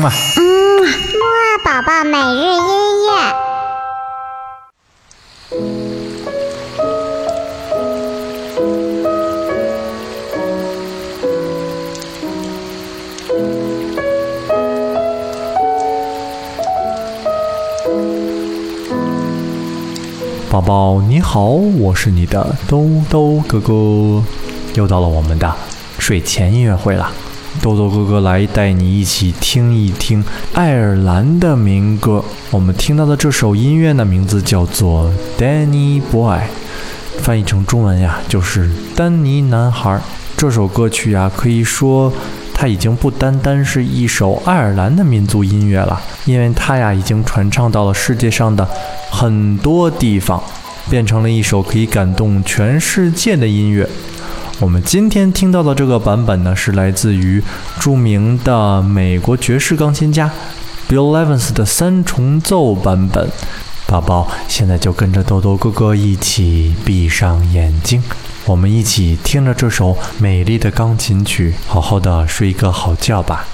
嗯啊，嗯，木二宝宝每日音乐。宝宝你好，我是你的兜兜哥哥，又到了我们的睡前音乐会了。豆豆哥哥来带你一起听一听爱尔兰的民歌。我们听到的这首音乐呢，名字叫做《Danny Boy》，翻译成中文呀就是《丹尼男孩》。这首歌曲呀，可以说它已经不单单是一首爱尔兰的民族音乐了，因为它呀已经传唱到了世界上的很多地方，变成了一首可以感动全世界的音乐。我们今天听到的这个版本呢，是来自于著名的美国爵士钢琴家 Bill Evans 的三重奏版本。宝宝现在就跟着豆豆哥哥一起闭上眼睛，我们一起听着这首美丽的钢琴曲，好好的睡一个好觉吧。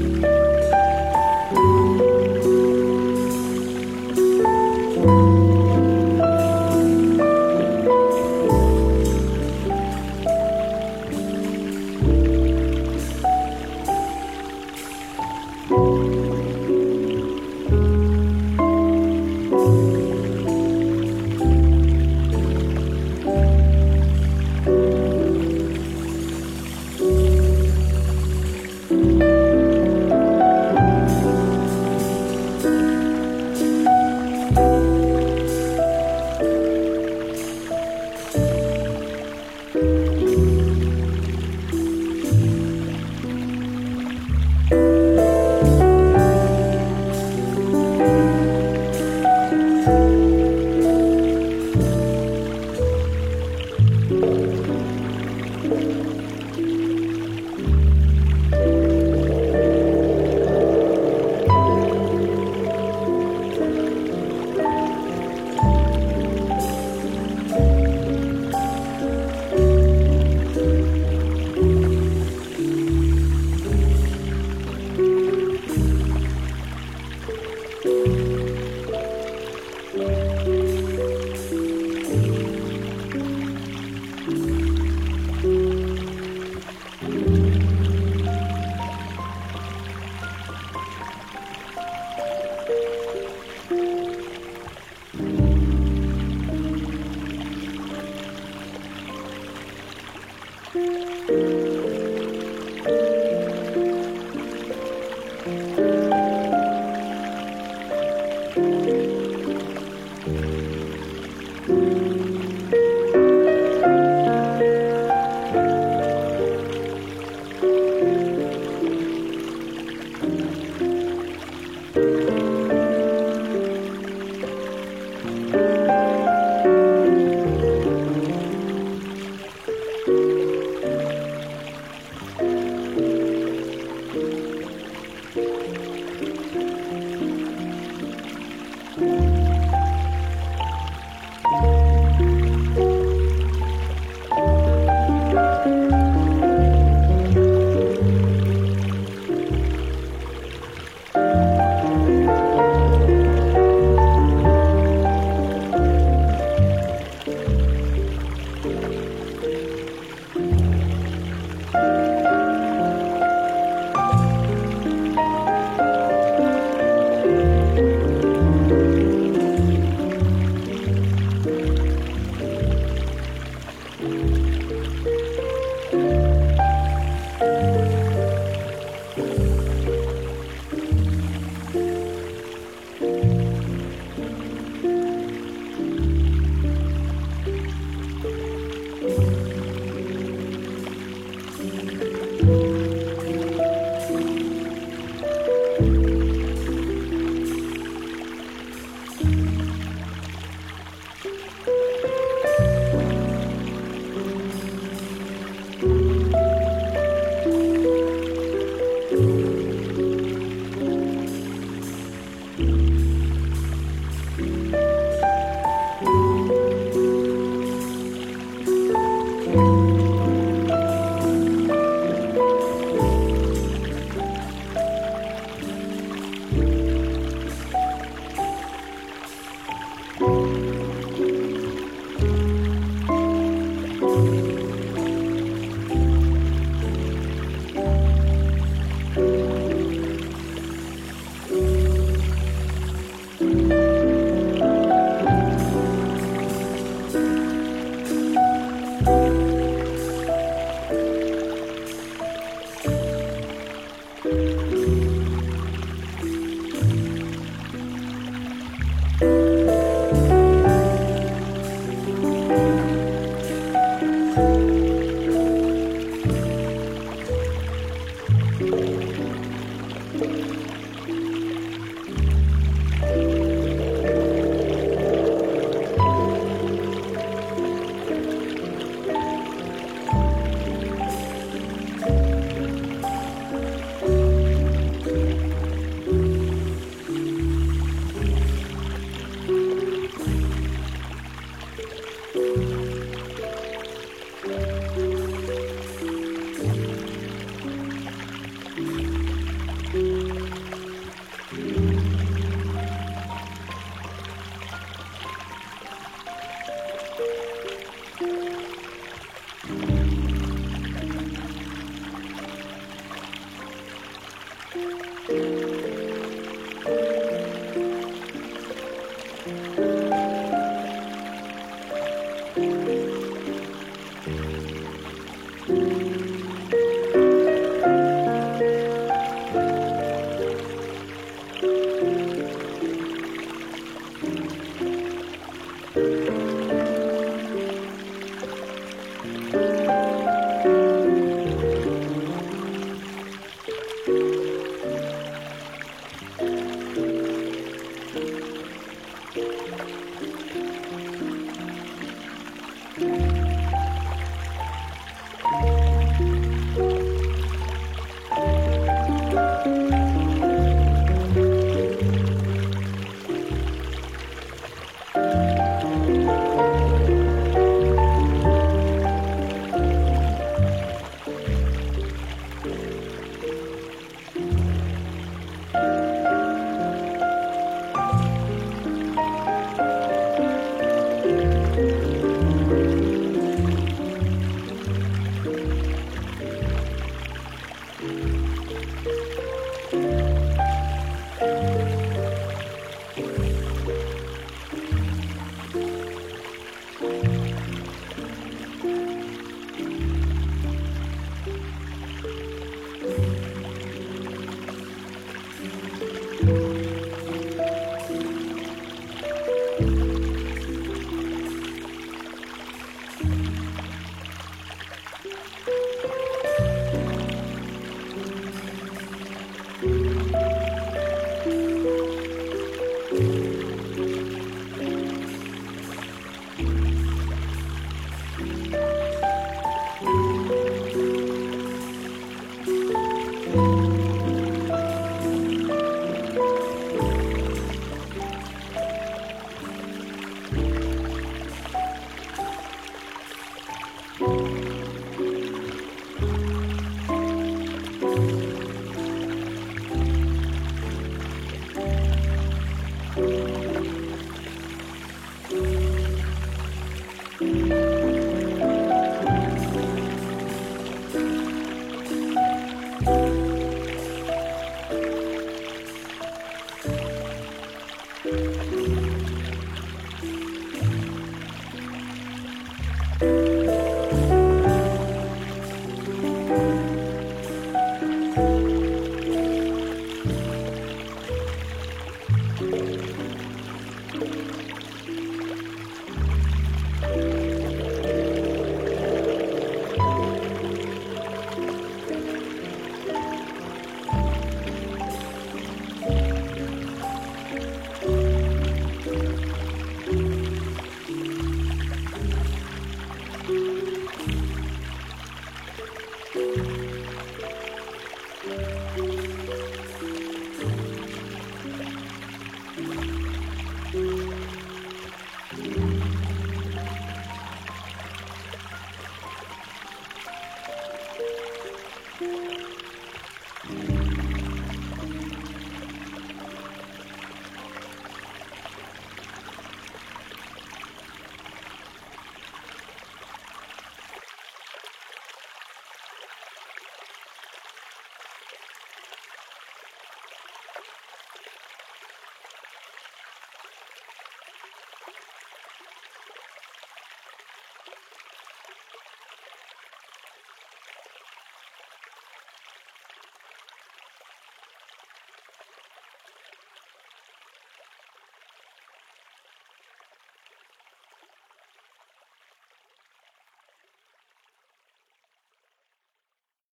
Bye.